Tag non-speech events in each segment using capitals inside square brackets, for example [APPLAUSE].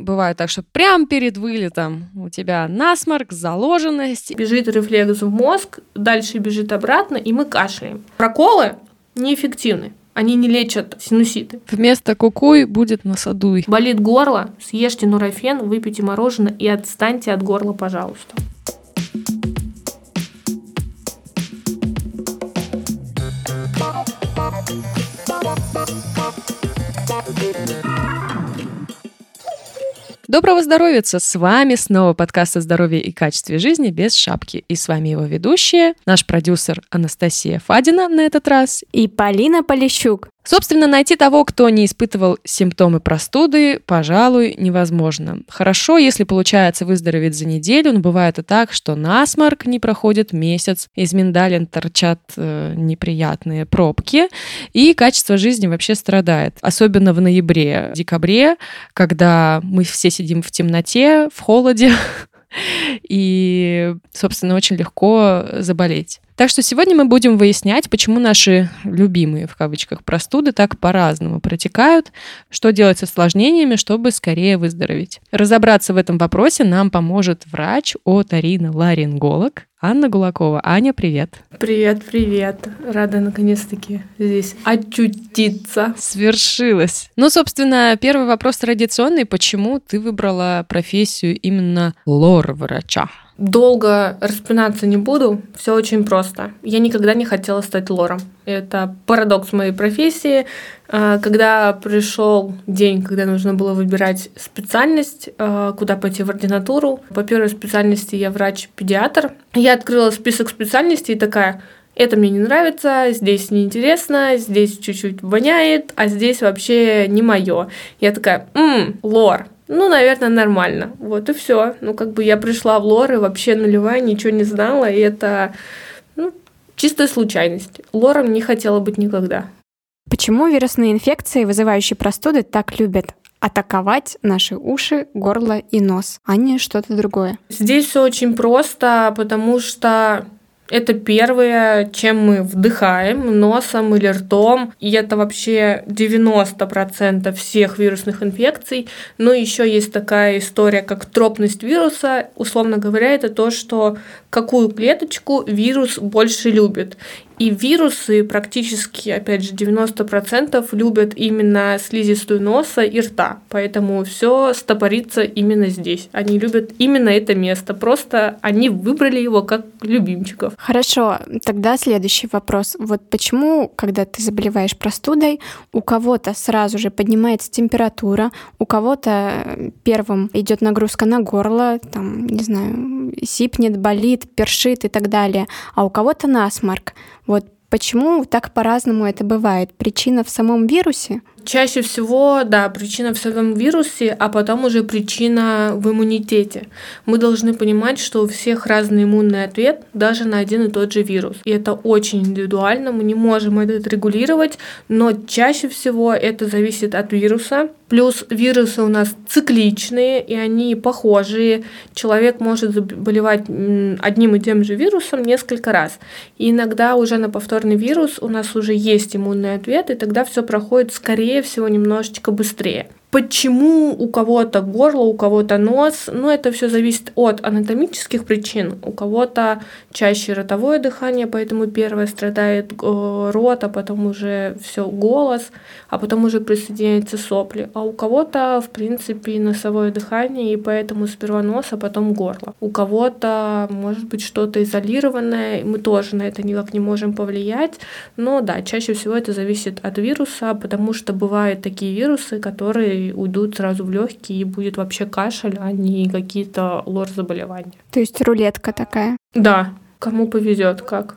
бывает так, что прямо перед вылетом у тебя насморк, заложенность. Бежит рефлекс в мозг, дальше бежит обратно, и мы кашляем. Проколы неэффективны. Они не лечат синуситы. Вместо кукуй будет насадуй. Болит горло, съешьте нурофен, выпейте мороженое и отстаньте от горла, пожалуйста. Доброго здоровья! С вами снова подкаст о здоровье и качестве жизни без шапки. И с вами его ведущие, наш продюсер Анастасия Фадина на этот раз. И Полина Полищук. Собственно, найти того, кто не испытывал симптомы простуды, пожалуй, невозможно. Хорошо, если получается выздороветь за неделю, но бывает и так, что насморк не проходит месяц, из миндалин торчат э, неприятные пробки, и качество жизни вообще страдает. Особенно в ноябре, декабре, когда мы все сидим в темноте, в холоде, [LAUGHS] и, собственно, очень легко заболеть. Так что сегодня мы будем выяснять, почему наши любимые, в кавычках, простуды так по-разному протекают, что делать с осложнениями, чтобы скорее выздороветь. Разобраться в этом вопросе нам поможет врач оториноларинголог Анна Гулакова. Аня, привет. Привет, привет. Рада наконец-таки здесь очутиться. Свершилось. Ну, собственно, первый вопрос традиционный. Почему ты выбрала профессию именно лор-врача? Долго распинаться не буду, все очень просто. Я никогда не хотела стать лором. Это парадокс моей профессии. А, когда пришел день, когда нужно было выбирать специальность, а, куда пойти в ординатуру, по первой специальности я врач-педиатр. Я открыла список специальностей и такая, это мне не нравится, здесь неинтересно, здесь чуть-чуть воняет, а здесь вообще не мое. Я такая, ммм, лор, ну, наверное, нормально. Вот и все. Ну, как бы я пришла в лор и вообще нулевая, ничего не знала, и это ну, чистая случайность. Лором не хотела быть никогда. Почему вирусные инфекции, вызывающие простуды, так любят атаковать наши уши, горло и нос, а не что-то другое? Здесь все очень просто, потому что это первое, чем мы вдыхаем носом или ртом. И это вообще 90% всех вирусных инфекций. Но еще есть такая история, как тропность вируса. Условно говоря, это то, что какую клеточку вирус больше любит. И вирусы практически, опять же, 90% любят именно слизистую носа и рта. Поэтому все стопорится именно здесь. Они любят именно это место. Просто они выбрали его как любимчиков. Хорошо, тогда следующий вопрос. Вот почему, когда ты заболеваешь простудой, у кого-то сразу же поднимается температура, у кого-то первым идет нагрузка на горло, там, не знаю, сипнет, болит, першит и так далее, а у кого-то насморк. Вот почему так по-разному это бывает? Причина в самом вирусе? Чаще всего, да, причина в самом вирусе, а потом уже причина в иммунитете. Мы должны понимать, что у всех разный иммунный ответ даже на один и тот же вирус. И это очень индивидуально, мы не можем это регулировать, но чаще всего это зависит от вируса. Плюс вирусы у нас цикличные, и они похожие. Человек может заболевать одним и тем же вирусом несколько раз. И иногда уже на повторный вирус у нас уже есть иммунный ответ, и тогда все проходит скорее всего, немножечко быстрее. Почему у кого-то горло, у кого-то нос? Ну, это все зависит от анатомических причин. У кого-то чаще ротовое дыхание, поэтому первое страдает э, рот, а потом уже все голос, а потом уже присоединяются сопли. А у кого-то, в принципе, носовое дыхание, и поэтому сперва нос, а потом горло. У кого-то может быть что-то изолированное, мы тоже на это никак не можем повлиять. Но да, чаще всего это зависит от вируса, потому что бывают такие вирусы, которые уйдут сразу в легкие и будет вообще кашель, а не какие-то лор-заболевания. То есть рулетка такая? Да, кому повезет, как.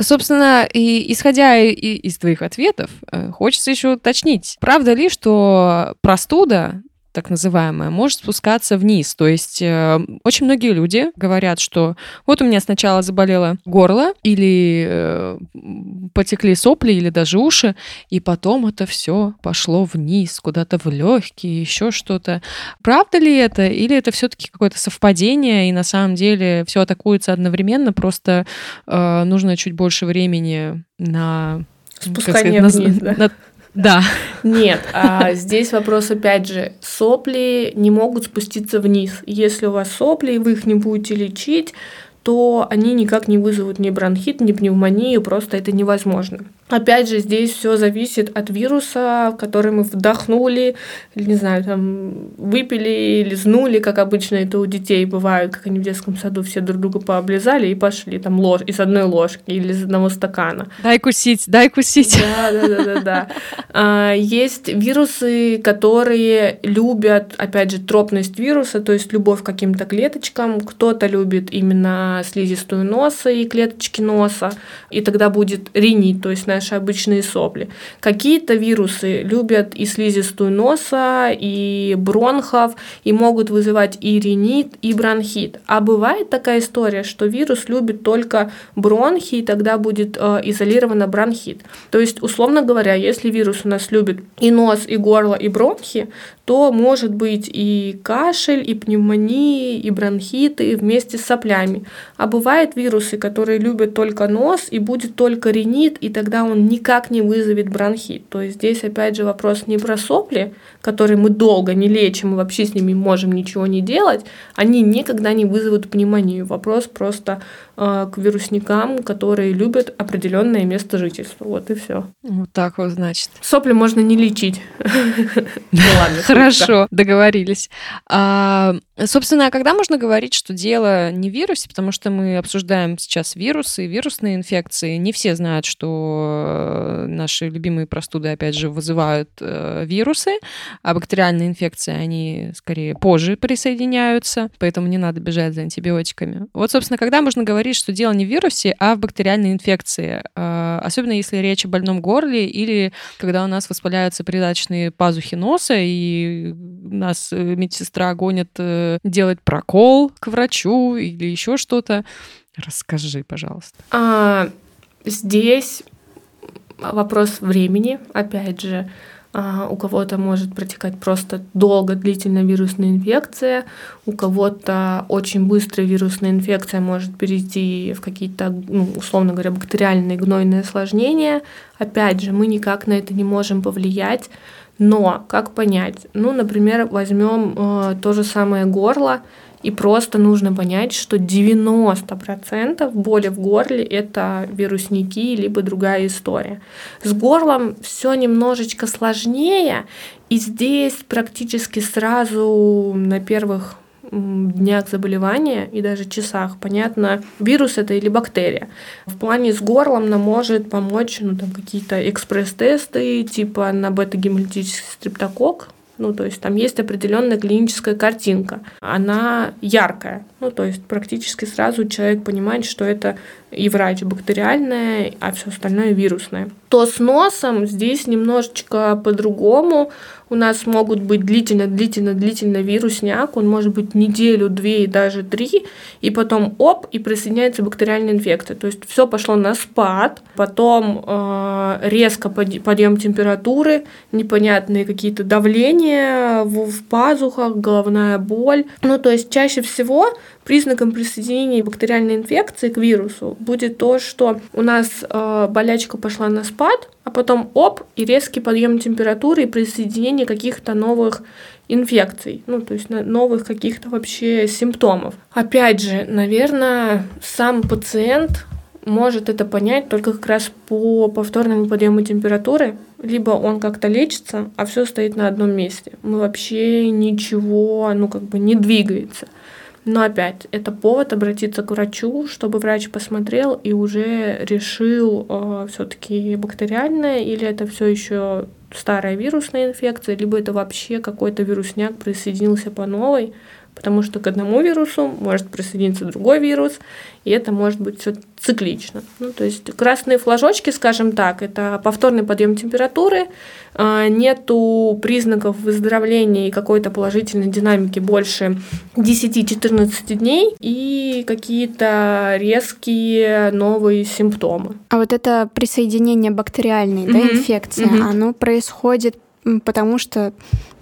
Собственно, и исходя и, из твоих ответов, э, хочется еще уточнить, правда ли, что простуда так называемая, может спускаться вниз. То есть э, очень многие люди говорят, что вот у меня сначала заболело горло или э, потекли сопли или даже уши, и потом это все пошло вниз, куда-то в легкие, еще что-то. Правда ли это? Или это все-таки какое-то совпадение, и на самом деле все атакуется одновременно, просто э, нужно чуть больше времени на спускание сказать, вниз, на, да? На, да, Нет, а здесь вопрос опять же, сопли не могут спуститься вниз. Если у вас сопли, и вы их не будете лечить, то они никак не вызовут ни бронхит, ни пневмонию, просто это невозможно. Опять же, здесь все зависит от вируса, который мы вдохнули, или, не знаю, там, выпили, лизнули, как обычно это у детей бывает, как они в детском саду все друг друга пооблизали и пошли там ложь, из одной ложки или из одного стакана. Дай кусить, дай кусить. Да, да, да, да, да. А, есть вирусы, которые любят, опять же, тропность вируса, то есть любовь к каким-то клеточкам. Кто-то любит именно слизистую носа и клеточки носа, и тогда будет ринит, то есть на наши обычные сопли. Какие-то вирусы любят и слизистую носа, и бронхов, и могут вызывать и ринит, и бронхит. А бывает такая история, что вирус любит только бронхи, и тогда будет э, изолировано бронхит. То есть, условно говоря, если вирус у нас любит и нос, и горло, и бронхи, то может быть и кашель, и пневмонии, и бронхиты вместе с соплями. А бывают вирусы, которые любят только нос, и будет только ринит, и тогда он никак не вызовет бронхит. То есть здесь опять же вопрос не про сопли, которые мы долго не лечим и вообще с ними можем ничего не делать, они никогда не вызовут пневмонию. Вопрос просто э, к вирусникам, которые любят определенное место жительства. Вот и все. Вот так вот, значит. Сопли можно не лечить. [LAUGHS] Ну Хорошо, договорились. А, собственно, а когда можно говорить, что дело не в вирусе, потому что мы обсуждаем сейчас вирусы, вирусные инфекции. Не все знают, что э, наши любимые простуды, опять же, вызывают э, вирусы, а бактериальные инфекции, они скорее позже присоединяются, поэтому не надо бежать за антибиотиками. Вот, собственно, когда можно говорить, что дело не в вирусе, а в бактериальной инфекции, э, особенно если речь о больном горле или когда у нас воспаляются придаточные пазухи носа, и нас медсестра гонит делать прокол к врачу или еще что-то. Расскажи, пожалуйста. А, здесь вопрос времени, опять же. А, у кого-то может протекать просто долго длительная вирусная инфекция, у кого-то очень быстрая вирусная инфекция может перейти в какие-то, ну, условно говоря, бактериальные гнойные осложнения. Опять же, мы никак на это не можем повлиять. Но как понять? Ну, например, возьмем э, то же самое горло. И просто нужно понять, что 90% боли в горле это вирусники, либо другая история. С горлом все немножечко сложнее, и здесь практически сразу на первых днях заболевания и даже часах понятно, вирус это или бактерия. В плане с горлом нам может помочь ну, там, какие-то экспресс-тесты типа на бета-гемолитический стрептокок, ну, то есть там есть определенная клиническая картинка. Она яркая. Ну, то есть практически сразу человек понимает, что это и врач бактериальное, а все остальное вирусное. То с носом здесь немножечко по-другому. У нас могут быть длительно-длительно-длительно вирусняк, он может быть неделю, две и даже три, и потом оп, и присоединяется бактериальная инфекция. То есть все пошло на спад, потом э, резко подъем температуры, непонятные какие-то давления в, в пазухах, головная боль. Ну, то есть чаще всего признаком присоединения бактериальной инфекции к вирусу будет то, что у нас э, болячка пошла на спад, а потом оп, и резкий подъем температуры и присоединение каких-то новых инфекций, ну, то есть новых каких-то вообще симптомов. Опять же, наверное, сам пациент может это понять только как раз по повторному подъему температуры, либо он как-то лечится, а все стоит на одном месте. Мы вообще ничего, ну, как бы не двигается. Но опять, это повод обратиться к врачу, чтобы врач посмотрел и уже решил, э, все-таки бактериальная или это все еще старая вирусная инфекция, либо это вообще какой-то вирусняк присоединился по новой, потому что к одному вирусу может присоединиться другой вирус, и это может быть все циклично. Ну, то есть красные флажочки, скажем так, это повторный подъем температуры, а, нету признаков выздоровления и какой-то положительной динамики больше 10-14 дней и какие-то резкие новые симптомы. А вот это присоединение бактериальной mm-hmm. да, инфекции, mm-hmm. оно происходит потому что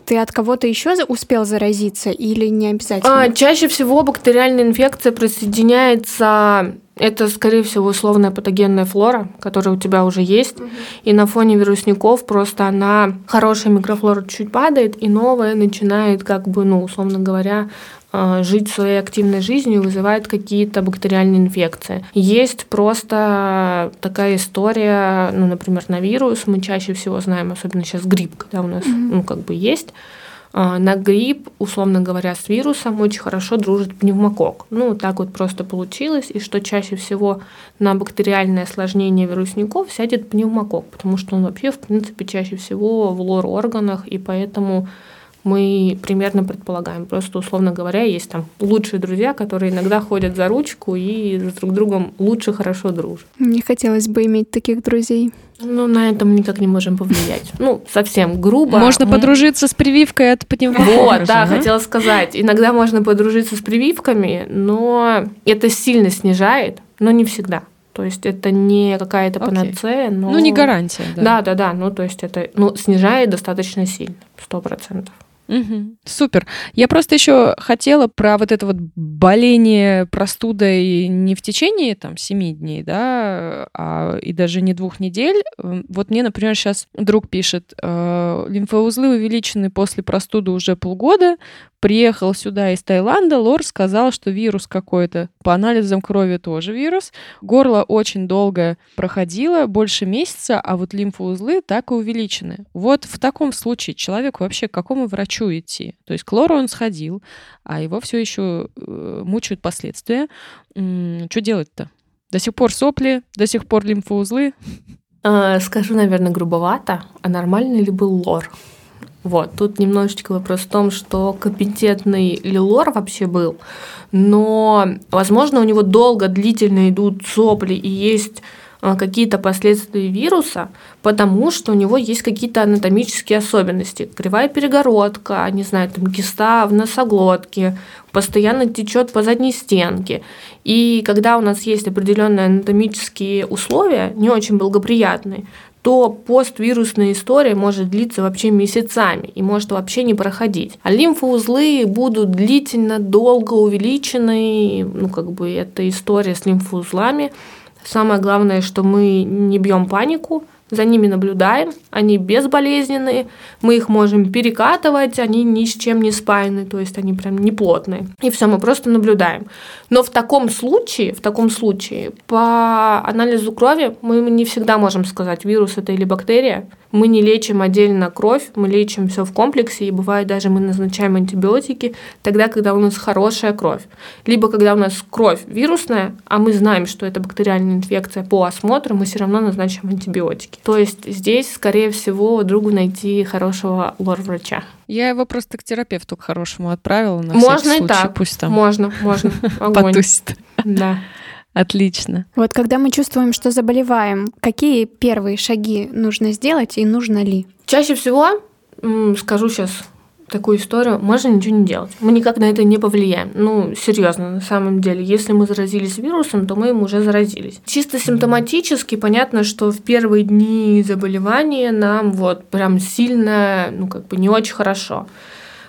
ты от кого-то еще успел заразиться или не обязательно? А, чаще всего бактериальная инфекция присоединяется Это, скорее всего, условная патогенная флора, которая у тебя уже есть. Угу. И на фоне вирусников просто она, хорошая микрофлора чуть падает, и новая начинает, как бы, ну, условно говоря, жить своей активной жизнью вызывает какие-то бактериальные инфекции. Есть просто такая история, ну, например, на вирус мы чаще всего знаем, особенно сейчас грипп, когда у нас, mm-hmm. ну, как бы есть, а, на грипп, условно говоря, с вирусом очень хорошо дружит пневмокок. Ну, так вот просто получилось, и что чаще всего на бактериальное осложнение вирусников сядет пневмокок, потому что он вообще, в принципе, чаще всего в лор-органах, и поэтому мы примерно предполагаем. Просто, условно говоря, есть там лучшие друзья, которые иногда ходят за ручку и с друг другом лучше хорошо дружат. Мне хотелось бы иметь таких друзей. Ну, на это мы никак не можем повлиять. Ну, совсем грубо. Можно подружиться с прививкой от пневмокока. Вот, да, хотела сказать. Иногда можно подружиться с прививками, но это сильно снижает, но не всегда. То есть это не какая-то панацея, но... Ну, не гарантия, да. Да, да, да. Ну, то есть это ну, снижает достаточно сильно, сто процентов. Угу. Супер. Я просто еще хотела про вот это вот боление простудой не в течение там семи дней, да, а и даже не двух недель. Вот мне, например, сейчас друг пишет, э, лимфоузлы увеличены после простуды уже полгода, приехал сюда из Таиланда, Лор сказал, что вирус какой-то. По анализам крови тоже вирус. Горло очень долго проходило, больше месяца, а вот лимфоузлы так и увеличены. Вот в таком случае человек вообще к какому врачу идти? То есть к Лору он сходил, а его все еще э, мучают последствия. Что делать-то? До сих пор сопли, до сих пор лимфоузлы? А, скажу, наверное, грубовато. А нормальный ли был лор? Вот, тут немножечко вопрос в том, что компетентный ли лор вообще был, но, возможно, у него долго, длительно идут сопли и есть а, какие-то последствия вируса, потому что у него есть какие-то анатомические особенности. Кривая перегородка, не знаю, там киста в носоглотке, постоянно течет по задней стенке. И когда у нас есть определенные анатомические условия, не очень благоприятные, то поствирусная история может длиться вообще месяцами и может вообще не проходить. А лимфоузлы будут длительно, долго увеличены, ну как бы это история с лимфоузлами. Самое главное, что мы не бьем панику, за ними наблюдаем, они безболезненные, мы их можем перекатывать, они ни с чем не спаяны, то есть они прям не плотные. И все, мы просто наблюдаем. Но в таком случае, в таком случае, по анализу крови мы не всегда можем сказать, вирус это или бактерия, мы не лечим отдельно кровь, мы лечим все в комплексе, и бывает даже мы назначаем антибиотики тогда, когда у нас хорошая кровь. Либо когда у нас кровь вирусная, а мы знаем, что это бактериальная инфекция по осмотру, мы все равно назначим антибиотики. То есть здесь, скорее всего, другу найти хорошего лор-врача. Я его просто к терапевту к хорошему отправила на можно и так. Пусть там можно, можно. [LAUGHS] Потусит. Да. Отлично. Вот когда мы чувствуем, что заболеваем, какие первые шаги нужно сделать и нужно ли? Чаще всего, скажу сейчас такую историю, можно ничего не делать. Мы никак на это не повлияем. Ну, серьезно, на самом деле. Если мы заразились вирусом, то мы им уже заразились. Чисто симптоматически понятно, что в первые дни заболевания нам вот прям сильно, ну, как бы не очень хорошо.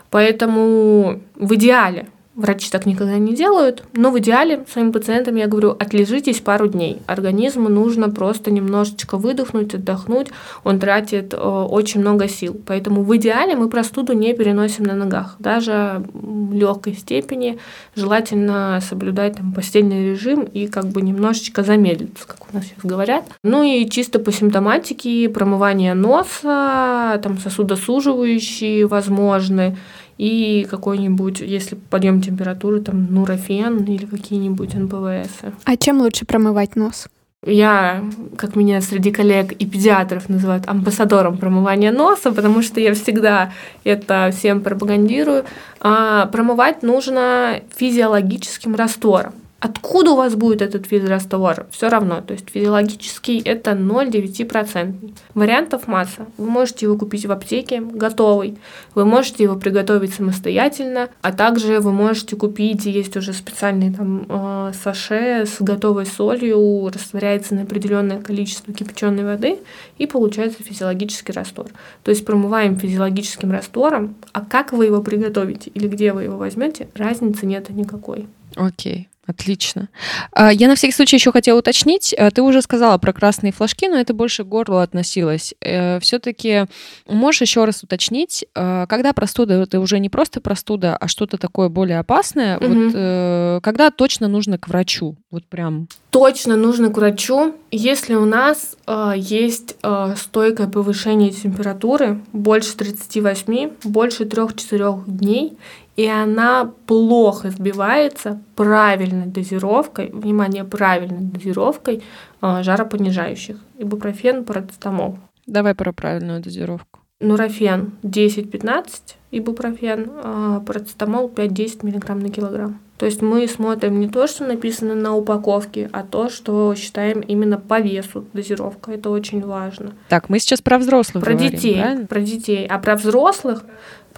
Поэтому в идеале Врачи так никогда не делают, но в идеале своим пациентам я говорю, отлежитесь пару дней. Организму нужно просто немножечко выдохнуть, отдохнуть. Он тратит э, очень много сил. Поэтому в идеале мы простуду не переносим на ногах. Даже в легкой степени желательно соблюдать там, постельный режим и как бы немножечко замедлиться, как у нас сейчас говорят. Ну и чисто по симптоматике промывание носа, там сосудосуживающие возможны и какой-нибудь, если подъем температуры, там нурофен или какие-нибудь НПВС. А чем лучше промывать нос? Я, как меня среди коллег и педиатров называют, амбассадором промывания носа, потому что я всегда это всем пропагандирую. А промывать нужно физиологическим раствором. Откуда у вас будет этот физраствор? Все равно, то есть физиологический это 0,9%. Вариантов масса. Вы можете его купить в аптеке готовый, вы можете его приготовить самостоятельно, а также вы можете купить, есть уже специальный там э, саше с готовой солью, растворяется на определенное количество кипяченой воды и получается физиологический раствор. То есть промываем физиологическим раствором, а как вы его приготовите или где вы его возьмете, разницы нет никакой. Окей. Отлично. А, я на всякий случай еще хотела уточнить. Э, ты уже сказала про красные флажки, но это больше к горлу относилось. Э, Все-таки можешь еще раз уточнить, э, когда простуда это уже не просто простуда, а что-то такое более опасное. Угу. Вот когда точно нужно к врачу? Вот прям. Точно нужно к врачу, если у нас э, есть э, стойкое повышение температуры больше 38, больше 3-4 дней, и она плохо сбивается правильной дозировкой, внимание, правильной дозировкой э, жаропонижающих, ибупрофен, парацетамол. Давай про правильную дозировку. Нурофен 10-15, ибупрофен, а парацетамол 5-10 мг на килограмм. То есть мы смотрим не то, что написано на упаковке, а то, что считаем именно по весу дозировка. Это очень важно. Так, мы сейчас про взрослых Про говорим, детей, правильно? про детей. А про взрослых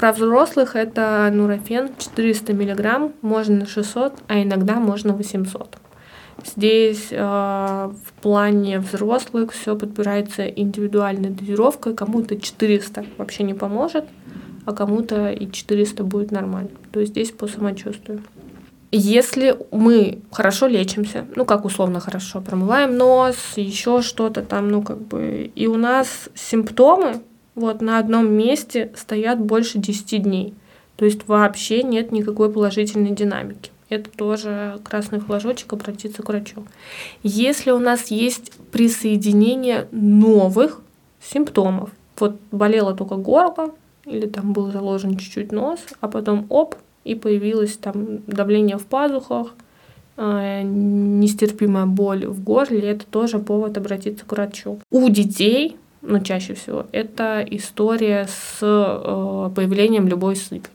про взрослых это нурофен 400 мг, можно 600, а иногда можно 800. Здесь э, в плане взрослых все подбирается индивидуальной дозировкой. Кому-то 400 вообще не поможет, а кому-то и 400 будет нормально. То есть здесь по самочувствию. Если мы хорошо лечимся, ну как условно хорошо, промываем нос, еще что-то там, ну как бы, и у нас симптомы вот на одном месте стоят больше 10 дней. То есть вообще нет никакой положительной динамики. Это тоже красный флажочек, обратиться к врачу. Если у нас есть присоединение новых симптомов, вот болело только горло, или там был заложен чуть-чуть нос, а потом оп, и появилось там давление в пазухах, э, нестерпимая боль в горле, это тоже повод обратиться к врачу. У детей ну, чаще всего, это история с э, появлением любой сыпи.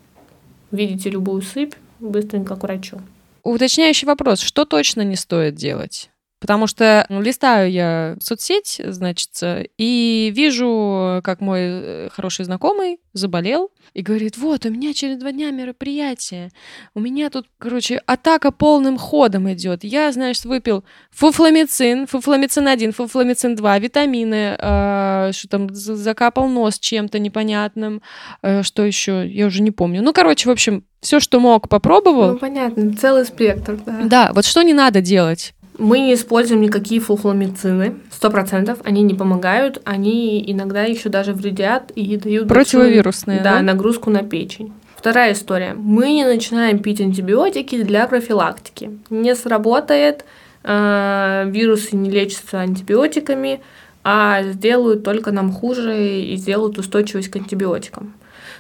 Видите любую сыпь, быстренько к врачу. Уточняющий вопрос, что точно не стоит делать? Потому что ну, листаю я соцсеть, значит, и вижу, как мой хороший знакомый заболел и говорит, вот, у меня через два дня мероприятие, у меня тут, короче, атака полным ходом идет. Я, значит, выпил фуфламицин, фуфламицин 1, фуфламицин 2, витамины, э, что там, закапал нос чем-то непонятным, э, что еще, я уже не помню. Ну, короче, в общем, все, что мог, попробовал. Ну, понятно, целый спектр, да. Да, вот что не надо делать? Мы не используем никакие фуфламицины. Сто процентов они не помогают. Они иногда еще даже вредят и дают противовирусные. Большую, да, да, нагрузку на печень. Вторая история. Мы не начинаем пить антибиотики для профилактики. Не сработает, э, вирусы не лечатся антибиотиками, а сделают только нам хуже и сделают устойчивость к антибиотикам.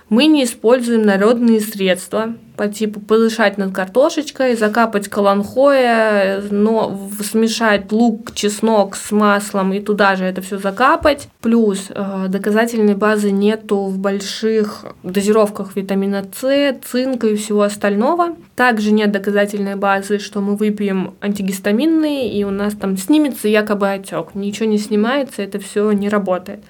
Мы не используем народные средства по типу подышать над картошечкой, закапать каланхоя, но смешать лук, чеснок с маслом и туда же это все закапать. Плюс э, доказательной базы нету в больших дозировках витамина С, цинка и всего остального. Также нет доказательной базы, что мы выпьем антигистаминные и у нас там снимется якобы отек. Ничего не снимается, это все не работает.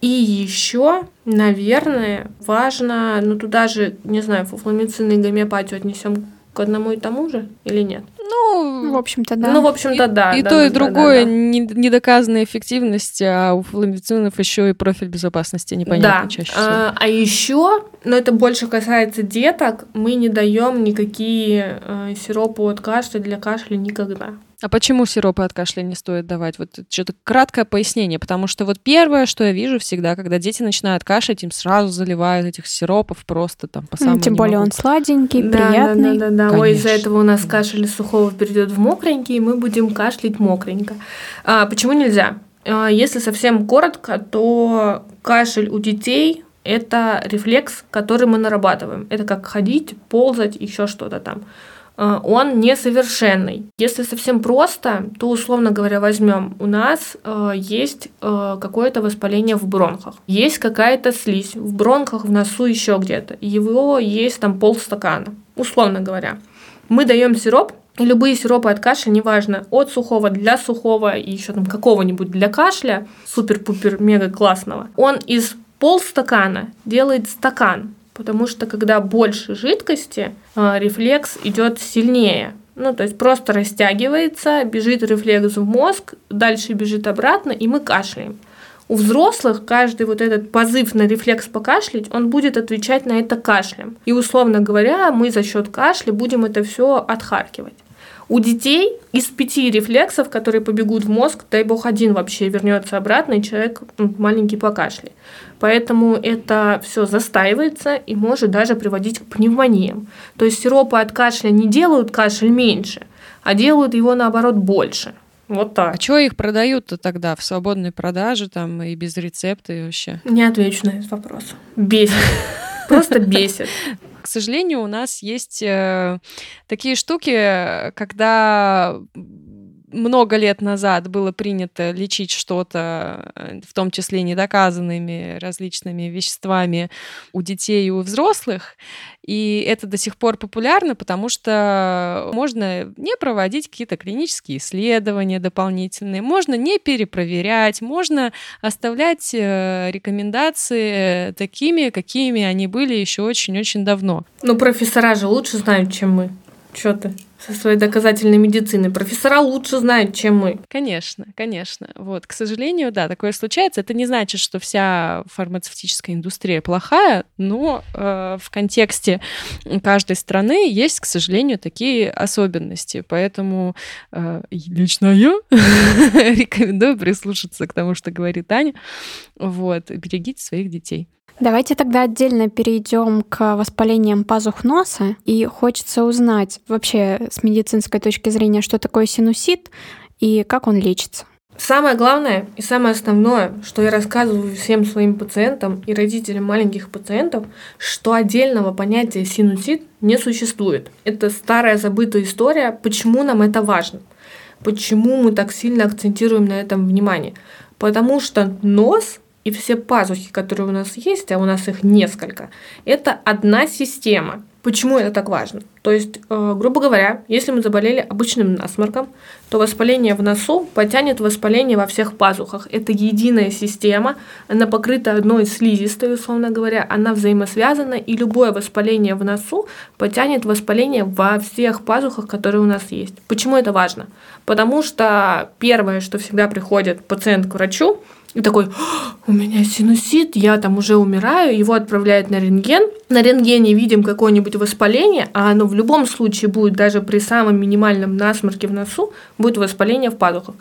И еще, наверное, важно, ну туда же, не знаю, фуфламицин и гомеопатию отнесем к одному и тому же или нет? Ну, в общем-то, да. Ну, в общем-то, да. И да, то, да, и другое да, да. недоказанная эффективность, а у фуфламицинов еще и профиль безопасности непонятно да. чаще всего. А, а еще, но это больше касается деток, мы не даем никакие э, сиропы от кашля для кашля никогда. А почему сиропы от кашля не стоит давать? Вот что-то краткое пояснение, потому что вот первое, что я вижу всегда, когда дети начинают кашлять, им сразу заливают этих сиропов просто там по самому ну, Тем более могу. он сладенький, да, приятный. Да, да, да. Ой, из-за этого у нас кашель из сухого перейдет в мокренький, и мы будем кашлять мокренько. А, почему нельзя? А, если совсем коротко, то кашель у детей это рефлекс, который мы нарабатываем. Это как ходить, ползать, еще что-то там. Э, он несовершенный. Если совсем просто, то, условно говоря, возьмем, у нас э, есть э, какое-то воспаление в бронхах, есть какая-то слизь в бронхах, в носу, еще где-то. Его есть там полстакана, условно говоря. Мы даем сироп, любые сиропы от кашля, неважно, от сухого для сухого и еще там какого-нибудь для кашля, супер-пупер мега классного, он из полстакана делает стакан потому что когда больше жидкости, а, рефлекс идет сильнее. Ну, то есть просто растягивается, бежит рефлекс в мозг, дальше бежит обратно, и мы кашляем. У взрослых каждый вот этот позыв на рефлекс покашлять, он будет отвечать на это кашлем. И условно говоря, мы за счет кашля будем это все отхаркивать. У детей из пяти рефлексов, которые побегут в мозг, дай бог один вообще вернется обратно, и человек ну, маленький покашляет. Поэтому это все застаивается и может даже приводить к пневмониям. То есть сиропы от кашля не делают кашель меньше, а делают его наоборот больше. Вот так. А что их продают-то тогда в свободной продаже там и без рецепта и вообще? Не отвечу на этот вопрос. Бесит. Просто бесит. К сожалению, у нас есть э, такие штуки, когда много лет назад было принято лечить что-то, э, в том числе недоказанными различными веществами у детей и у взрослых. И это до сих пор популярно, потому что можно не проводить какие-то клинические исследования дополнительные, можно не перепроверять, можно оставлять э, рекомендации такими, какими они были еще очень-очень давно. Ну, профессора же лучше знают, чем мы. Что ты? Со своей доказательной медицины. Профессора лучше знают, чем мы. Конечно, конечно. Вот, к сожалению, да, такое случается. Это не значит, что вся фармацевтическая индустрия плохая, но э, в контексте каждой страны есть, к сожалению, такие особенности. Поэтому э, лично я [LAUGHS] рекомендую прислушаться к тому, что говорит Аня. Вот, берегите своих детей. Давайте тогда отдельно перейдем к воспалениям пазух носа. И хочется узнать вообще с медицинской точки зрения, что такое синусит и как он лечится. Самое главное и самое основное, что я рассказываю всем своим пациентам и родителям маленьких пациентов, что отдельного понятия синусит не существует. Это старая забытая история, почему нам это важно, почему мы так сильно акцентируем на этом внимание. Потому что нос и все пазухи, которые у нас есть, а у нас их несколько, это одна система. Почему это так важно? То есть, э, грубо говоря, если мы заболели обычным насморком, то воспаление в носу потянет воспаление во всех пазухах. Это единая система, она покрыта одной слизистой, условно говоря, она взаимосвязана, и любое воспаление в носу потянет воспаление во всех пазухах, которые у нас есть. Почему это важно? Потому что первое, что всегда приходит пациент к врачу, и такой, у меня синусит, я там уже умираю, его отправляют на рентген. На рентгене видим какое-нибудь воспаление, а оно в любом случае будет, даже при самом минимальном насморке в носу, будет воспаление в пазухах.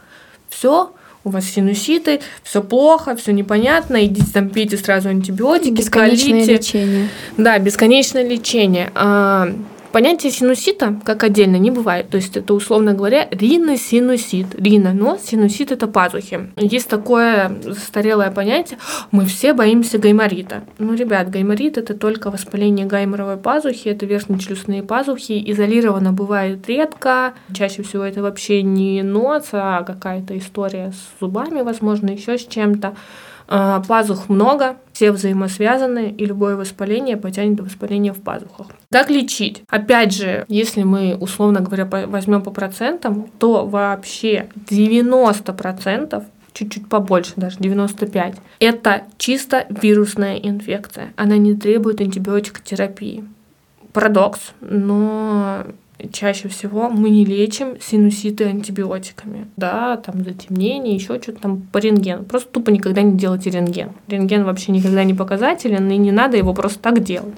Все, у вас синуситы, все плохо, все непонятно, идите там пейте сразу антибиотики, бесконечное колите. лечение. Да, бесконечное лечение. Понятие синусита как отдельно не бывает. То есть это, условно говоря, риносинусит. Рина, но синусит – это пазухи. Есть такое застарелое понятие «мы все боимся гайморита». Ну, ребят, гайморит – это только воспаление гайморовой пазухи, это верхнечелюстные пазухи. Изолировано бывает редко. Чаще всего это вообще не нос, а какая-то история с зубами, возможно, еще с чем-то. А, пазух много, все взаимосвязаны, и любое воспаление потянет воспаление в пазухах. Как лечить? Опять же, если мы, условно говоря, возьмем по процентам, то вообще 90% чуть-чуть побольше, даже 95. Это чисто вирусная инфекция. Она не требует антибиотикотерапии. Парадокс, но чаще всего мы не лечим синуситы антибиотиками. Да, там затемнение, еще что-то там по рентгену. Просто тупо никогда не делайте рентген. Рентген вообще никогда не показателен, и не надо его просто так делать.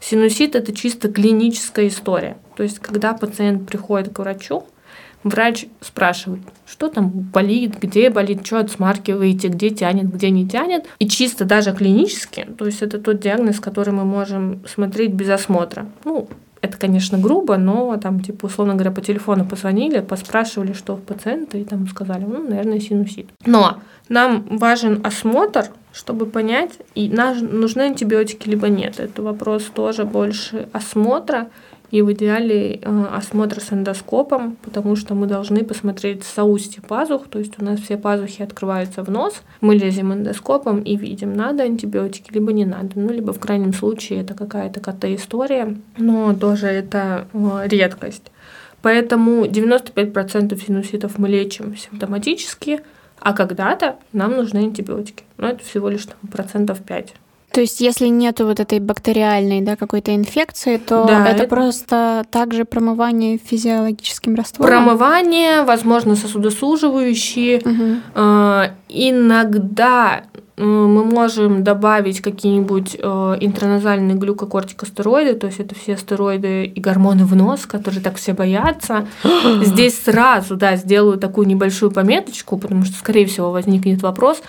Синусит – это чисто клиническая история. То есть, когда пациент приходит к врачу, врач спрашивает, что там болит, где болит, что отсмаркиваете, где тянет, где не тянет. И чисто даже клинически, то есть это тот диагноз, который мы можем смотреть без осмотра. Ну, это, конечно, грубо, но там, типа, условно говоря, по телефону позвонили, поспрашивали, что у пациента, и там сказали, ну, наверное, синусит. Но нам важен осмотр, чтобы понять, и нужны антибиотики либо нет. Это вопрос тоже больше осмотра и в идеале э, осмотр с эндоскопом, потому что мы должны посмотреть соустье пазух, то есть у нас все пазухи открываются в нос, мы лезем эндоскопом и видим, надо антибиотики, либо не надо, ну, либо в крайнем случае это какая-то КТ-история, но тоже это э, редкость. Поэтому 95% синуситов мы лечим симптоматически, а когда-то нам нужны антибиотики. Но это всего лишь там, процентов 5. То есть, если нету вот этой бактериальной, да, какой-то инфекции, то да, это, это просто также промывание физиологическим раствором. Промывание, возможно, сосудосуживающие. Угу. Э, иногда мы можем добавить какие-нибудь э, интраназальные глюкокортикостероиды, то есть это все стероиды и гормоны в нос, которые так все боятся. [GASPS] Здесь сразу, да, сделаю такую небольшую пометочку, потому что, скорее всего, возникнет вопрос,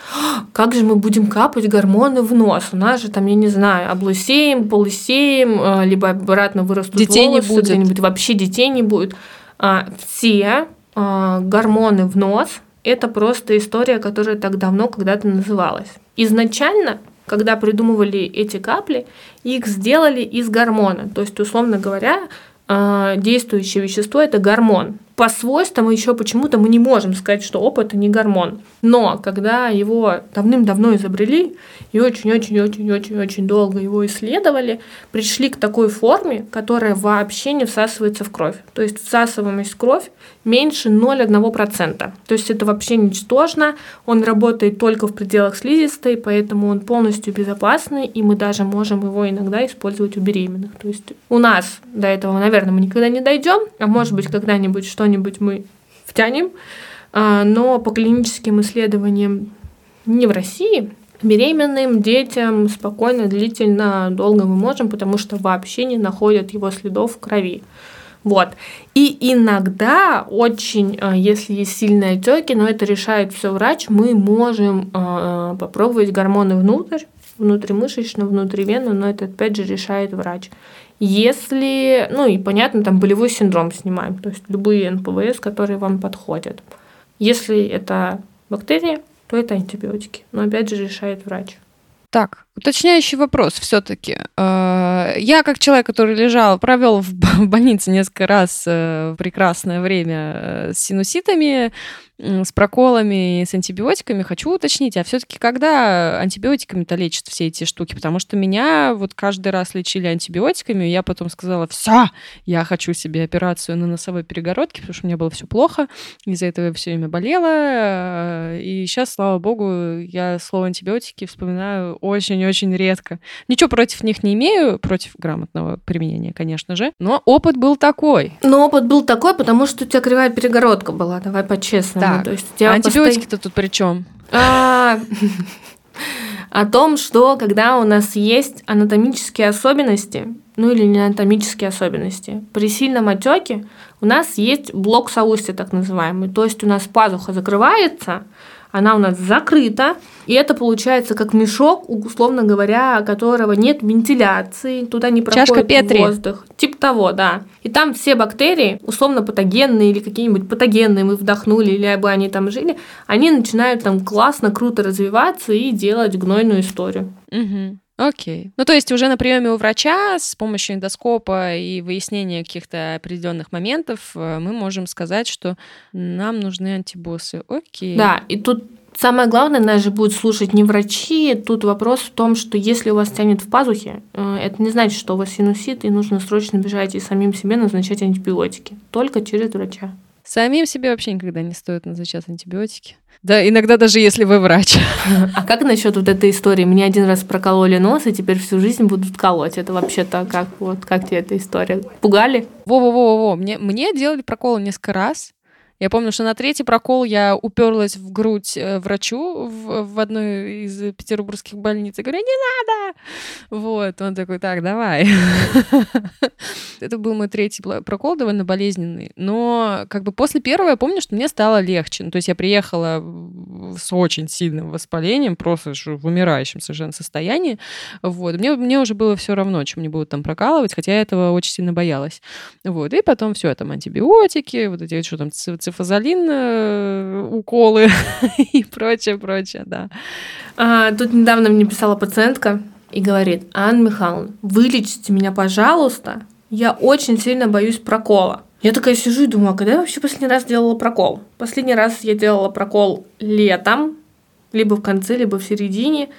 как же мы будем капать гормоны в нос? У нас же там, я не знаю, облысеем, полысеем, э, либо обратно вырастут детей волосы, не будет. где-нибудь вообще детей не будет. А, все а, гормоны в нос – это просто история, которая так давно когда-то называлась. Изначально когда придумывали эти капли, их сделали из гормона. То есть, условно говоря, а, действующее вещество это гормон. По свойствам еще почему-то мы не можем сказать, что опыт это не гормон. Но когда его давным-давно изобрели и очень-очень-очень-очень-очень долго его исследовали, пришли к такой форме, которая вообще не всасывается в кровь. То есть всасываемость в кровь меньше 0,1%. То есть это вообще ничтожно, он работает только в пределах слизистой, поэтому он полностью безопасный, и мы даже можем его иногда использовать у беременных. То есть у нас до этого, наверное, мы никогда не дойдем, а может быть когда-нибудь что-нибудь мы втянем, а, но по клиническим исследованиям не в России, беременным детям спокойно, длительно, долго мы можем, потому что вообще не находят его следов в крови. Вот. И иногда очень, э, если есть сильные отеки, но это решает все врач, мы можем э, попробовать гормоны внутрь, внутримышечно, внутривенно, но это опять же решает врач. Если, ну и понятно, там болевой синдром снимаем, то есть любые НПВС, которые вам подходят. Если это бактерии, то это антибиотики. Но опять же решает врач. Так, уточняющий вопрос все-таки. Э, я, как человек, который лежал, провел [LAUGHS] в больнице несколько раз э, прекрасное время э, с синуситами, с проколами и с антибиотиками, хочу уточнить, а все-таки когда антибиотиками-то лечат все эти штуки? Потому что меня вот каждый раз лечили антибиотиками, и я потом сказала, все, я хочу себе операцию на носовой перегородке, потому что у меня было все плохо, из-за этого я все время болела, и сейчас, слава богу, я слово антибиотики вспоминаю очень-очень редко. Ничего против них не имею, против грамотного применения, конечно же, но опыт был такой. Но опыт был такой, потому что у тебя кривая перегородка была, давай по-честному. Так, То есть а антибиотики-то тут при чем? А, [LAUGHS] о том, что когда у нас есть анатомические особенности, ну или не анатомические особенности, при сильном отеке у нас есть блок соустья так называемый, то есть у нас пазуха закрывается, она у нас закрыта, и это получается как мешок, условно говоря, которого нет вентиляции, туда не проходит Чашка Петри. воздух. Типа того, да. И там все бактерии, условно патогенные или какие-нибудь патогенные мы вдохнули, или бы они там жили, они начинают там классно, круто развиваться и делать гнойную историю. Угу. Окей. Ну, то есть уже на приеме у врача с помощью эндоскопа и выяснения каких-то определенных моментов э, мы можем сказать, что нам нужны антибосы. Окей. Да, и тут самое главное, нас же будут слушать не врачи. Тут вопрос в том, что если у вас тянет в пазухе, э, это не значит, что у вас синусит, и нужно срочно бежать и самим себе назначать антибиотики. Только через врача. Самим себе вообще никогда не стоит назначать антибиотики. Да, иногда даже если вы врач. А как насчет вот этой истории? Мне один раз прокололи нос, и теперь всю жизнь будут колоть. Это вообще-то как вот как тебе эта история? Пугали? Во-во-во-во. Мне, мне делали проколы несколько раз. Я помню, что на третий прокол я уперлась в грудь э, врачу в, в одной из петербургских больниц и говорю, не надо! Вот, он такой, так, давай. [LAUGHS] Это был мой третий прокол, довольно болезненный. Но как бы после первого я помню, что мне стало легче. Ну, то есть я приехала с очень сильным воспалением, просто в умирающем совершенно состоянии. Вот. Мне, мне уже было все равно, чем мне будут там прокалывать, хотя я этого очень сильно боялась. Вот. И потом все, там антибиотики, вот эти, что там, цифазолин, э, уколы [LAUGHS] и прочее, прочее, да. А, тут недавно мне писала пациентка и говорит, Анна Михайловна, вылечите меня, пожалуйста, я очень сильно боюсь прокола. Я такая сижу и думаю, а когда я вообще последний раз делала прокол? Последний раз я делала прокол летом, либо в конце, либо в середине.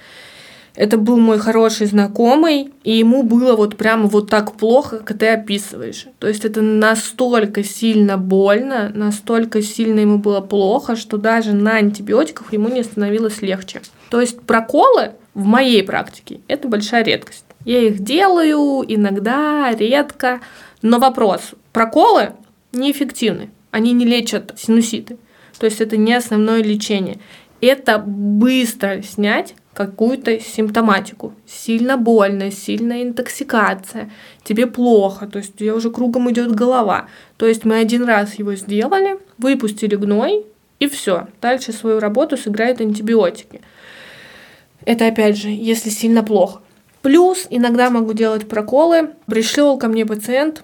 Это был мой хороший знакомый, и ему было вот прямо вот так плохо, как ты описываешь. То есть это настолько сильно больно, настолько сильно ему было плохо, что даже на антибиотиках ему не становилось легче. То есть проколы в моей практике это большая редкость. Я их делаю иногда, редко. Но вопрос, проколы неэффективны. Они не лечат синуситы. То есть это не основное лечение. Это быстро снять какую-то симптоматику. Сильно больно, сильная интоксикация, тебе плохо, то есть у тебя уже кругом идет голова. То есть мы один раз его сделали, выпустили гной, и все. Дальше свою работу сыграют антибиотики. Это опять же, если сильно плохо. Плюс иногда могу делать проколы. Пришел ко мне пациент,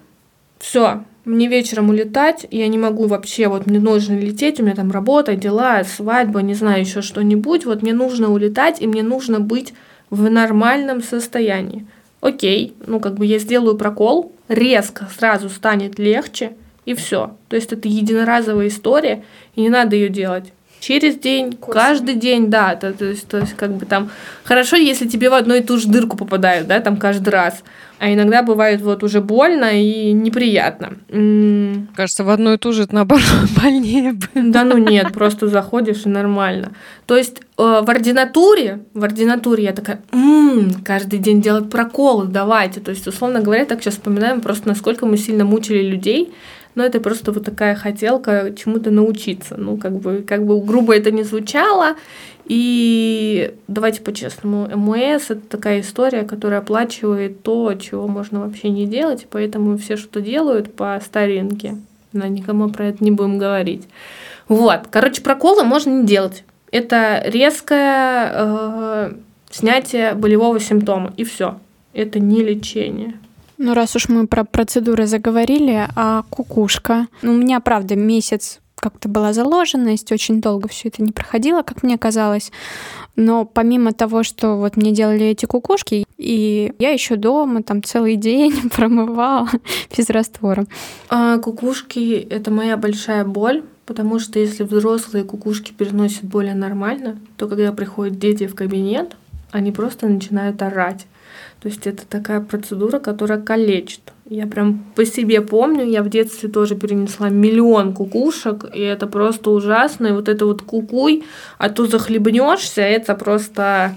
все, мне вечером улетать, я не могу вообще, вот мне нужно лететь, у меня там работа, дела, свадьба, не знаю, еще что-нибудь, вот мне нужно улетать, и мне нужно быть в нормальном состоянии. Окей, ну как бы я сделаю прокол, резко сразу станет легче, и все. То есть это единоразовая история, и не надо ее делать через день, Курсами. каждый день, да, то, то, есть, то есть как бы там хорошо, если тебе в одну и ту же дырку попадают, да, там каждый раз, а иногда бывает вот уже больно и неприятно. Кажется, в одну и ту же это наоборот [LAUGHS] больнее. Да, ну нет, просто заходишь и нормально. То есть э, в ординатуре, в ординатуре я такая, м-м, каждый день делать проколы, давайте. То есть, условно говоря, так сейчас вспоминаем просто, насколько мы сильно мучили людей, но это просто вот такая хотелка чему-то научиться. Ну, как бы, как бы грубо это не звучало. И давайте по-честному, МОС — это такая история, которая оплачивает то, чего можно вообще не делать, поэтому все, что делают по старинке, но никому про это не будем говорить. Вот, короче, проколы можно не делать. Это резкое э, снятие болевого симптома, и все. Это не лечение. Ну, раз уж мы про процедуры заговорили, а кукушка. Ну, у меня, правда, месяц как-то была заложенность, очень долго все это не проходило, как мне казалось. Но помимо того, что вот мне делали эти кукушки, и я еще дома там целый день [LAUGHS] промывала [LAUGHS] без раствора. А кукушки — это моя большая боль, потому что если взрослые кукушки переносят более нормально, то когда приходят дети в кабинет, они просто начинают орать. То есть это такая процедура, которая калечит. Я прям по себе помню, я в детстве тоже перенесла миллион кукушек, и это просто ужасно. И вот это вот кукуй, а то захлебнешься, это просто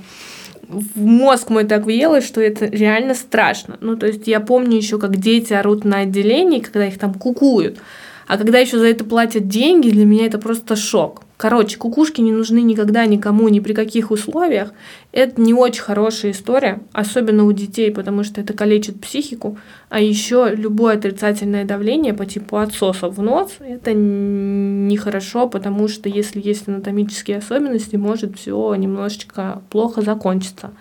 в мозг мой так въелось, что это реально страшно. Ну, то есть я помню еще, как дети орут на отделении, когда их там кукуют. А когда еще за это платят деньги, для меня это просто шок. Короче, кукушки не нужны никогда никому, ни при каких условиях. Это не очень хорошая история, особенно у детей, потому что это калечит психику. А еще любое отрицательное давление по типу отсоса в нос, это нехорошо, потому что если есть анатомические особенности, может все немножечко плохо закончиться.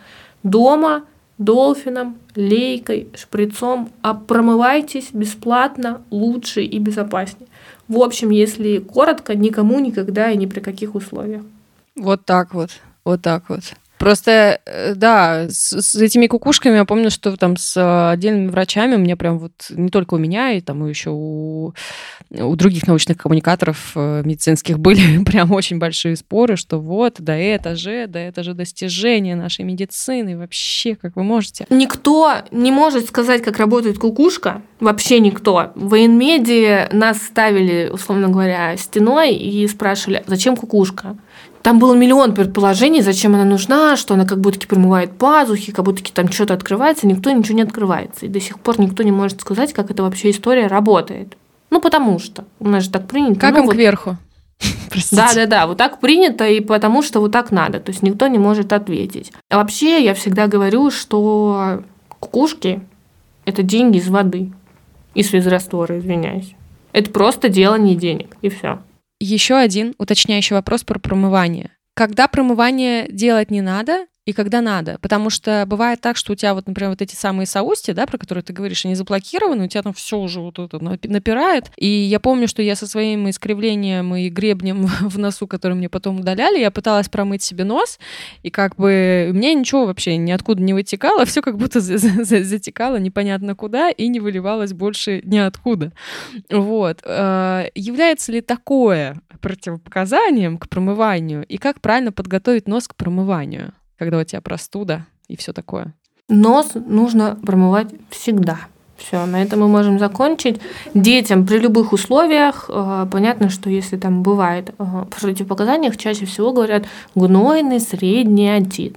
Дома долфином, лейкой, шприцом, а промывайтесь бесплатно, лучше и безопаснее. В общем, если коротко, никому никогда и ни при каких условиях. Вот так вот. Вот так вот. Просто, э, да, с, с этими кукушками я помню, что там с э, отдельными врачами меня прям вот не только у меня, и там еще у, у других научных коммуникаторов э, медицинских [LAUGHS] были прям очень большие споры, что вот, да это же, да это же достижение нашей медицины, вообще, как вы можете. Никто не может сказать, как работает кукушка, вообще никто. В военмедии нас ставили, условно говоря, стеной и спрашивали, зачем кукушка? Там было миллион предположений, зачем она нужна, что она как будто промывает пазухи, как будто там что-то открывается, никто ничего не открывается. И до сих пор никто не может сказать, как это вообще история работает. Ну, потому что у нас же так принято. Как ну, им вот... кверху? Да, да, да, вот так принято, и потому что вот так надо. То есть никто не может ответить. А вообще я всегда говорю, что кукушки – это деньги из воды. Из физраствора, извиняюсь. Это просто делание денег, и все. Еще один уточняющий вопрос про промывание. Когда промывание делать не надо, и когда надо. Потому что бывает так, что у тебя вот, например, вот эти самые соусти, да, про которые ты говоришь, они заблокированы, у тебя там все уже вот это напирает. И я помню, что я со своим искривлением и гребнем [LAUGHS] в носу, который мне потом удаляли, я пыталась промыть себе нос, и как бы мне ничего вообще ниоткуда не вытекало, [LAUGHS] все как будто затекало непонятно куда и не выливалось больше ниоткуда. Вот. Э, является ли такое противопоказанием к промыванию, и как правильно подготовить нос к промыванию? Когда у тебя простуда и все такое? Нос нужно промывать всегда. Все, на этом мы можем закончить. Детям при любых условиях, э, понятно, что если там бывает э, в противопоказаниях, чаще всего говорят гнойный средний отит.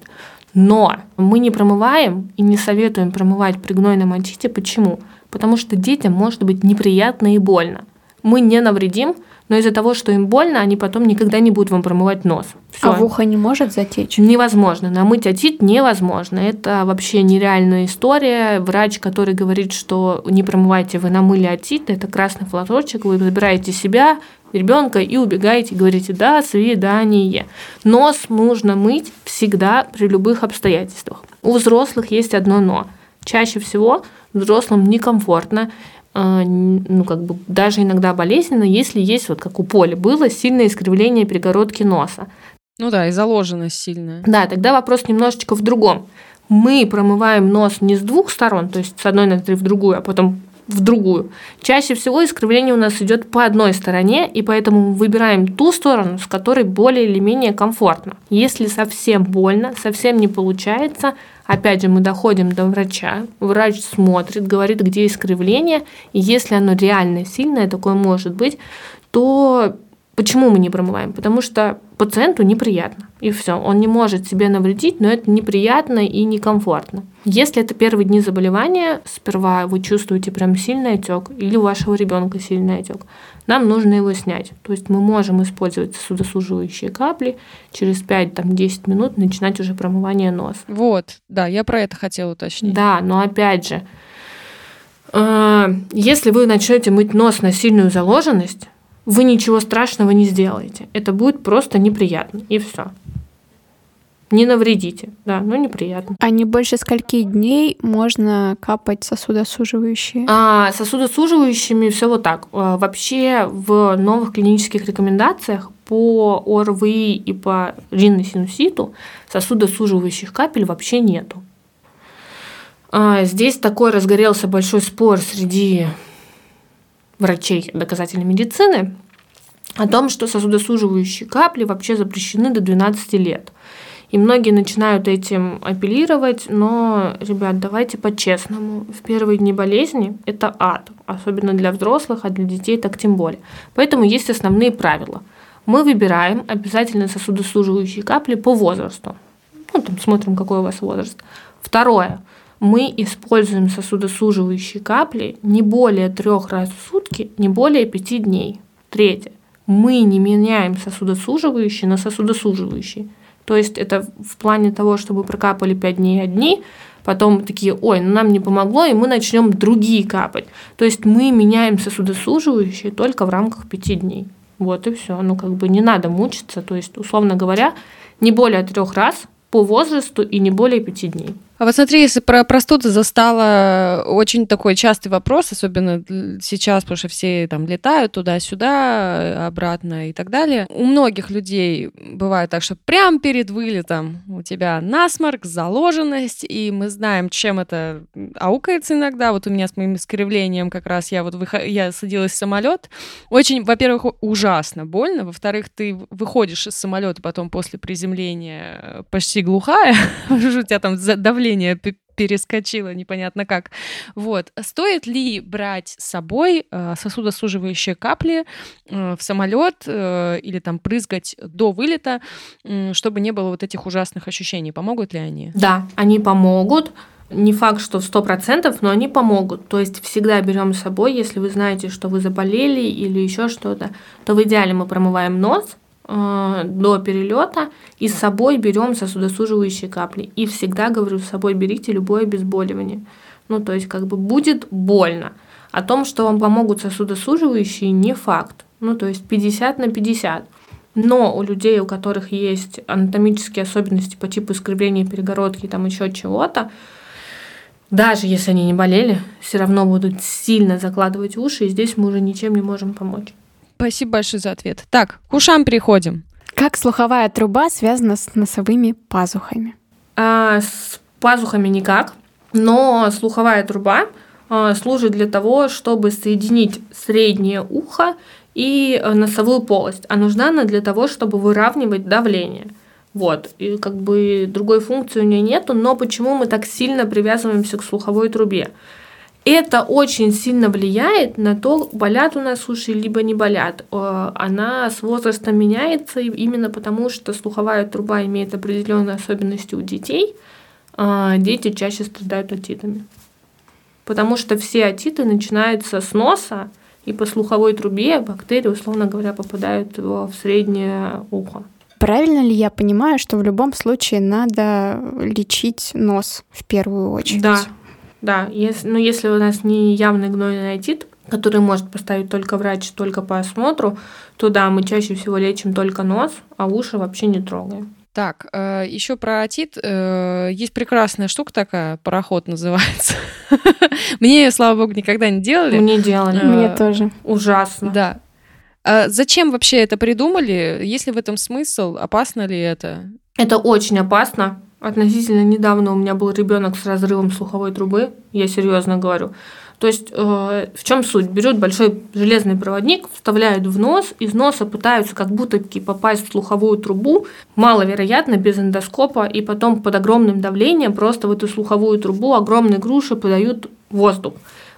Но мы не промываем и не советуем промывать при гнойном отите. Почему? Потому что детям может быть неприятно и больно. Мы не навредим, но из-за того, что им больно, они потом никогда не будут вам промывать нос. Всё. А в ухо не может затечь? Невозможно. Намыть отит невозможно. Это вообще нереальная история. Врач, который говорит, что не промывайте, вы намыли отит, это красный флажочек, вы забираете себя, ребенка и убегаете, говорите «да, свидание». Нос нужно мыть всегда при любых обстоятельствах. У взрослых есть одно «но». Чаще всего взрослым некомфортно, ну, как бы даже иногда болезненно, если есть, вот как у Поли, было сильное искривление перегородки носа. Ну да, и заложенность сильная. Да, тогда вопрос немножечко в другом. Мы промываем нос не с двух сторон, то есть с одной ноздри в другую, а потом в другую. Чаще всего искривление у нас идет по одной стороне, и поэтому мы выбираем ту сторону, с которой более или менее комфортно. Если совсем больно, совсем не получается, опять же мы доходим до врача, врач смотрит, говорит, где искривление, и если оно реально сильное, такое может быть, то Почему мы не промываем? Потому что пациенту неприятно. И все. Он не может себе навредить, но это неприятно и некомфортно. Если это первые дни заболевания, сперва вы чувствуете прям сильный отек или у вашего ребенка сильный отек, нам нужно его снять. То есть мы можем использовать сосудосуживающие капли, через 5-10 минут начинать уже промывание носа. Вот, да, я про это хотела уточнить. Да, но опять же, э, если вы начнете мыть нос на сильную заложенность, вы ничего страшного не сделаете. Это будет просто неприятно, и все. Не навредите, да, но неприятно. А не больше скольки дней можно капать сосудосуживающие? А, сосудосуживающими все вот так. А, вообще в новых клинических рекомендациях по ОРВИ и по риносинуситу сосудосуживающих капель вообще нету. А, здесь такой разгорелся большой спор среди врачей доказательной медицины о том, что сосудосуживающие капли вообще запрещены до 12 лет. И многие начинают этим апеллировать, но, ребят, давайте по-честному. В первые дни болезни это ад, особенно для взрослых, а для детей так тем более. Поэтому есть основные правила. Мы выбираем обязательно сосудосуживающие капли по возрасту. Ну, там смотрим, какой у вас возраст. Второе мы используем сосудосуживающие капли не более трех раз в сутки, не более пяти дней. Третье. Мы не меняем сосудосуживающие на сосудосуживающие. То есть это в плане того, чтобы прокапали 5 дней одни, потом такие, ой, ну нам не помогло, и мы начнем другие капать. То есть мы меняем сосудосуживающие только в рамках 5 дней. Вот и все. Ну, как бы не надо мучиться. То есть, условно говоря, не более трех раз по возрасту и не более пяти дней. А вот смотри, если про простуды застала очень такой частый вопрос, особенно сейчас, потому что все там летают туда-сюда, обратно и так далее. У многих людей бывает так, что прямо перед вылетом у тебя насморк, заложенность, и мы знаем, чем это аукается иногда. Вот у меня с моим искривлением как раз я вот выход... я садилась в самолет. Очень, во-первых, ужасно больно, во-вторых, ты выходишь из самолета потом после приземления почти глухая, [LAUGHS] у тебя там давление давление перескочило непонятно как. Вот. Стоит ли брать с собой э, сосудосуживающие капли э, в самолет э, или там прызгать до вылета, чтобы не было вот этих ужасных ощущений? Помогут ли они? Да, они помогут. Не факт, что в сто процентов, но они помогут. То есть всегда берем с собой, если вы знаете, что вы заболели или еще что-то, то в идеале мы промываем нос, Э, до перелета и с собой берем сосудосуживающие капли. И всегда говорю, с собой берите любое обезболивание. Ну, то есть, как бы будет больно. О том, что вам помогут сосудосуживающие, не факт. Ну, то есть 50 на 50. Но у людей, у которых есть анатомические особенности по типу искривления перегородки, там еще чего-то, даже если они не болели, все равно будут сильно закладывать уши, и здесь мы уже ничем не можем помочь. Спасибо большое за ответ. Так, к ушам переходим. Как слуховая труба связана с носовыми пазухами? А, с пазухами никак, но слуховая труба а, служит для того, чтобы соединить среднее ухо и э, носовую полость. А нужна она для того, чтобы выравнивать давление. Вот, и как бы другой функции у нее нету, но почему мы так сильно привязываемся к слуховой трубе? Это очень сильно влияет на то, болят у нас уши, либо не болят. Э, она с возрастом меняется именно потому, что слуховая труба имеет определенные особенности у детей. А дети чаще страдают отитами. Потому что все отиты начинаются с носа, и по слуховой трубе бактерии, условно говоря, попадают в среднее ухо. Правильно ли я понимаю, что в любом случае надо лечить нос в первую очередь? Да, да. Если, ну, если у нас не явный гнойный отит, который может поставить только врач, только по осмотру, то да, мы чаще всего лечим только нос, а уши вообще не трогаем. Так, э, еще про отит. Э, есть прекрасная штука такая, пароход называется. [LAUGHS] Мне ее, слава богу, никогда не делали. Мне делали. Мне тоже. Ужасно. Да. А зачем вообще это придумали? Есть ли в этом смысл? Опасно ли это? Это очень опасно. Относительно недавно у меня был ребенок с разрывом слуховой трубы, я серьезно говорю. То есть э, в чем суть? Берут большой железный проводник, вставляют в нос, из носа пытаются как будто попасть в слуховую трубу, маловероятно, без эндоскопа, и потом под огромным давлением просто в эту слуховую трубу огромные груши подают воздух.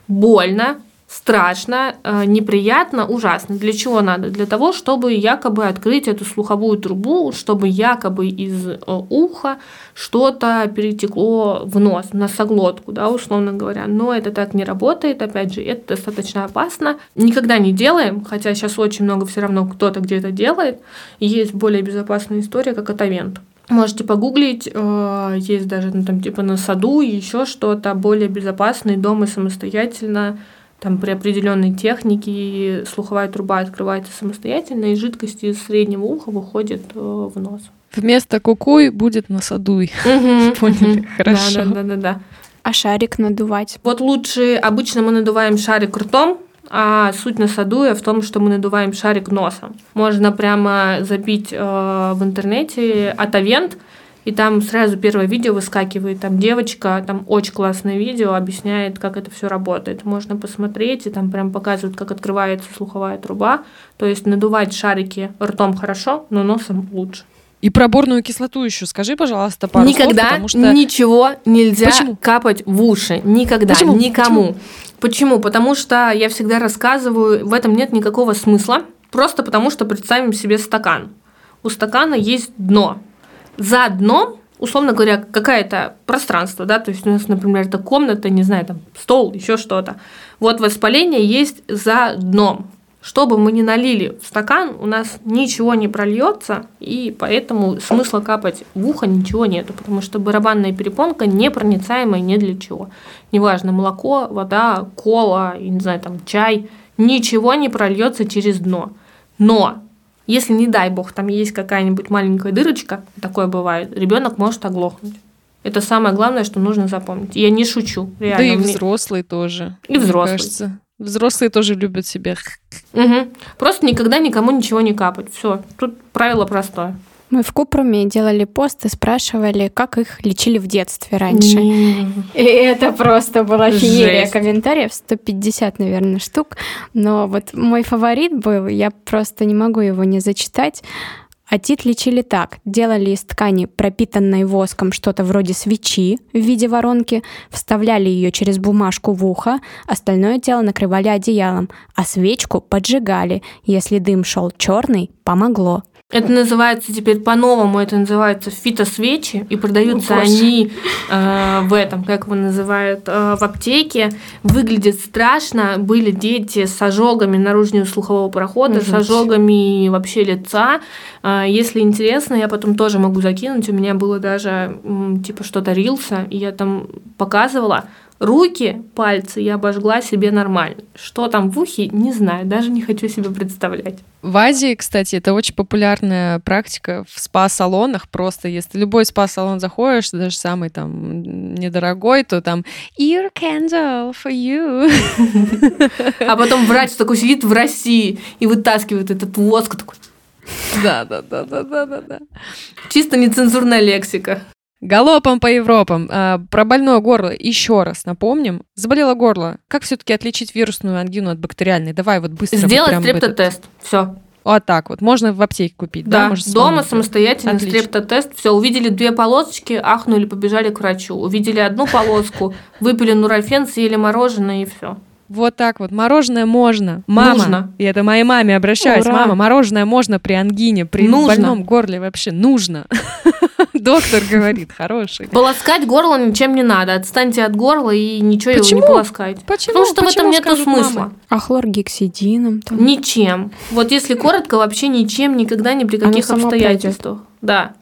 Больно, страшно, э, неприятно, ужасно. Для чего надо? Для того, чтобы якобы открыть эту слуховую трубу, чтобы якобы из э, уха что-то перетекло в нос, в носоглотку, да, условно говоря. Но это так не работает, опять же, это достаточно опасно. Никогда не делаем, хотя сейчас очень много все равно кто-то где-то делает. Есть более безопасная история, как атовент. Можете погуглить, э, есть даже ну, там типа на саду еще что-то более безопасное дома самостоятельно там при определенной технике слуховая труба открывается самостоятельно, и жидкость из среднего уха выходит э, в нос. Вместо кукуй будет насадуй. [LAUGHS] Поняли? Хорошо. Да, да, да, да. А шарик надувать? Вот лучше, обычно мы надуваем шарик ртом, а суть насадуя в том, что мы надуваем шарик носом. Можно прямо забить э, в интернете атовент, и там сразу первое видео выскакивает, там девочка, там очень классное видео, объясняет, как это все работает. Можно посмотреть, и там прям показывают, как открывается слуховая труба. То есть надувать шарики ртом хорошо, но носом лучше. И проборную кислоту еще скажи, пожалуйста, пару Никогда слов, потому что... ничего нельзя Почему? капать в уши. Никогда. Почему? Никому. Почему? Почему? Потому что я всегда рассказываю, в этом нет никакого смысла. Просто потому что представим себе стакан. У стакана есть дно за дном, условно говоря, какое-то пространство, да, то есть у нас, например, это комната, не знаю, там стол, еще что-то. Вот воспаление есть за дном. Что бы мы ни налили в стакан, у нас ничего не прольется, и поэтому смысла капать в ухо ничего нету, потому что барабанная перепонка непроницаемая ни для чего. Неважно, молоко, вода, кола, не знаю, там чай, ничего не прольется через дно. Но если, не дай бог, там есть какая-нибудь маленькая дырочка, такое бывает, ребенок может оглохнуть. Это самое главное, что нужно запомнить. Я не шучу. Реально. Да и взрослые тоже. И взрослые. Кажется. Взрослые тоже любят себя. Угу. Просто никогда никому ничего не капать. Все. Тут правило простое. Мы в Купруме делали пост и спрашивали, как их лечили в детстве раньше. И это просто была феерия комментариев, 150, наверное, штук. Но вот мой фаворит был, я просто не могу его не зачитать. Атит лечили так. Делали из ткани, пропитанной воском, что-то вроде свечи в виде воронки, вставляли ее через бумажку в ухо, остальное тело накрывали одеялом, а свечку поджигали. Если дым шел черный, помогло. Это называется теперь по-новому, это называется фитосвечи, и продаются О, они э, в этом, как его называют, э, в аптеке. Выглядит страшно. Были дети с ожогами наружного слухового прохода, с Жуть. ожогами вообще лица. Э, если интересно, я потом тоже могу закинуть. У меня было даже м, типа что-то рилса, и я там показывала. Руки, пальцы я обожгла себе нормально. Что там в ухе, не знаю, даже не хочу себе представлять. В Азии, кстати, это очень популярная практика в спа-салонах. Просто если любой спа-салон заходишь, даже самый там недорогой, то там ear candle for you. [LAUGHS] А потом врач такой сидит в России и вытаскивает этот воск такой. Да, да, да, да, да, да, да. Чисто нецензурная лексика. Галопом по Европам. А, про больное горло еще раз напомним. Заболело горло. Как все-таки отличить вирусную ангину от бактериальной? Давай вот быстро. вот Сделать прям в этот- стрептотест. Все. Вот так вот. Можно в аптеке купить, да? Да, Можно дома самостоятельно Отлично. стрептотест. Все, увидели две полосочки, ахнули, побежали к врачу. Увидели одну полоску, [LAUGHS] выпили нурофен, съели мороженое и все. Вот так вот. Мороженое можно. Мама. Нужно. И это моей маме обращаюсь. Ура. Мама, мороженое можно при ангине, при Нужно. больном горле вообще нужно. [LAUGHS] Доктор говорит, хороший. Полоскать горло ничем не надо. Отстаньте от горла и ничего Почему? его не полоскать. Почему? Потому что в Почему, этом нету скажут смысла. мамы? А хлоргексидином там? Ничем. Вот если коротко, вообще ничем, никогда, ни при Оно каких само обстоятельствах. Да.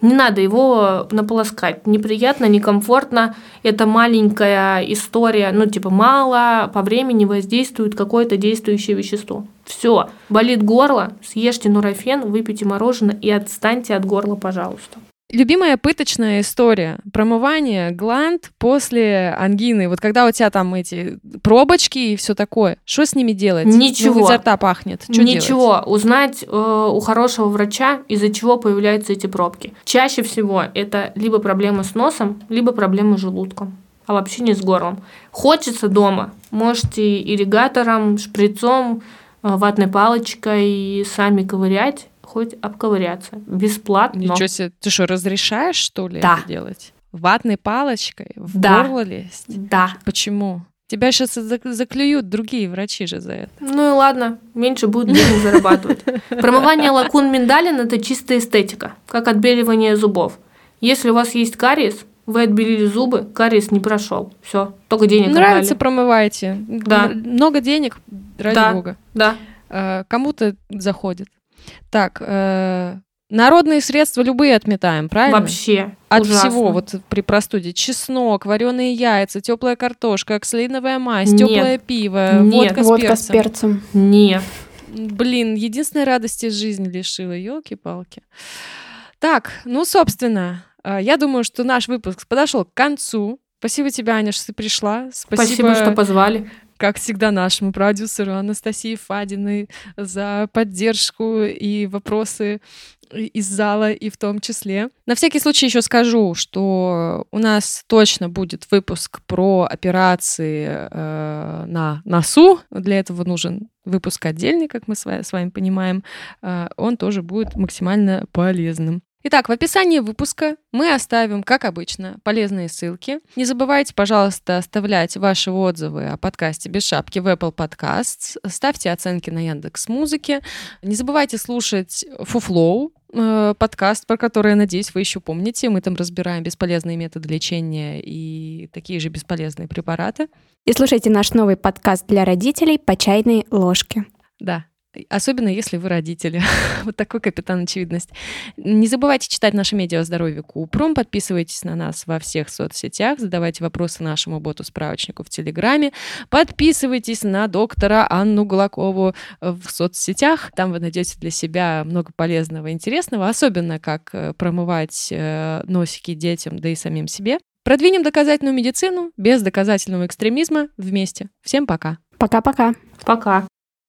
Не надо его наполоскать. Неприятно, некомфортно. Это маленькая история, ну, типа, мало по времени воздействует какое-то действующее вещество. Все. Болит горло, съешьте нурофен, выпейте мороженое и отстаньте от горла, пожалуйста. Любимая пыточная история. Промывание гланд после ангины. Вот когда у тебя там эти пробочки и все такое. Что с ними делать? Ничего. Ну, изо рта пахнет. Чё Ничего. Узнать э, у хорошего врача, из-за чего появляются эти пробки. Чаще всего это либо проблемы с носом, либо проблемы с желудком. А вообще не с горлом. Хочется дома. Можете ирригатором, шприцом, э, ватной палочкой сами ковырять, хоть обковыряться. Бесплатно. Ничего себе. Ты что, разрешаешь, что ли, Да. это делать? Ватной палочкой в Да. горло лезть? Да. Почему? Тебя сейчас заклюют другие врачи же за это. Ну и ладно, меньше будет денег [LAUGHS] зарабатывать. Промывание лакун миндалин – это чистая эстетика, как отбеливание зубов. Если у вас есть кариес, вы отбелили зубы, кариес не прошел. Все, только денег Нравится, отдали. промывайте. Да. Много денег, ради Да. бога. Да. Э, Кому-то заходит. Так, э, народные средства любые отметаем, правильно? Вообще. От ужасно. всего, вот при простуде. Чеснок, вареные яйца, теплая картошка, оксалиновая мазь, Нет. теплое пиво, Нет. водка, с Водка с перцем. перцем. Нет. Блин, единственной радости жизни лишила, елки-палки. Так, ну, собственно, э, я думаю, что наш выпуск подошел к концу. Спасибо тебе, Аня, что ты пришла. Спасибо, что позвали. Как всегда, нашему продюсеру Анастасии Фадиной за поддержку и вопросы из зала и в том числе. На всякий случай еще скажу, что у нас точно будет выпуск про операции э, на носу. Для этого нужен выпуск отдельный, как мы с ва- с вами понимаем. Э, он тоже будет максимально полезным. Итак, в описании выпуска мы оставим, как обычно, полезные ссылки. Не забывайте, пожалуйста, оставлять ваши отзывы о подкасте «Без шапки» в Apple Podcasts. Ставьте оценки на Яндекс Музыке. Не забывайте слушать Фуфлоу, э, подкаст, про который, я надеюсь, вы еще помните. Мы там разбираем бесполезные методы лечения и такие же бесполезные препараты. И слушайте наш новый подкаст для родителей по чайной ложке. Да. Особенно если вы родители. [LAUGHS] вот такой капитан очевидность. Не забывайте читать наше медиа о здоровье Купрум. Подписывайтесь на нас во всех соцсетях. Задавайте вопросы нашему боту-справочнику в Телеграме. Подписывайтесь на доктора Анну Гулакову в соцсетях. Там вы найдете для себя много полезного и интересного. Особенно, как э, промывать э, носики детям, да и самим себе. Продвинем доказательную медицину без доказательного экстремизма вместе. Всем пока. Пока-пока. Пока.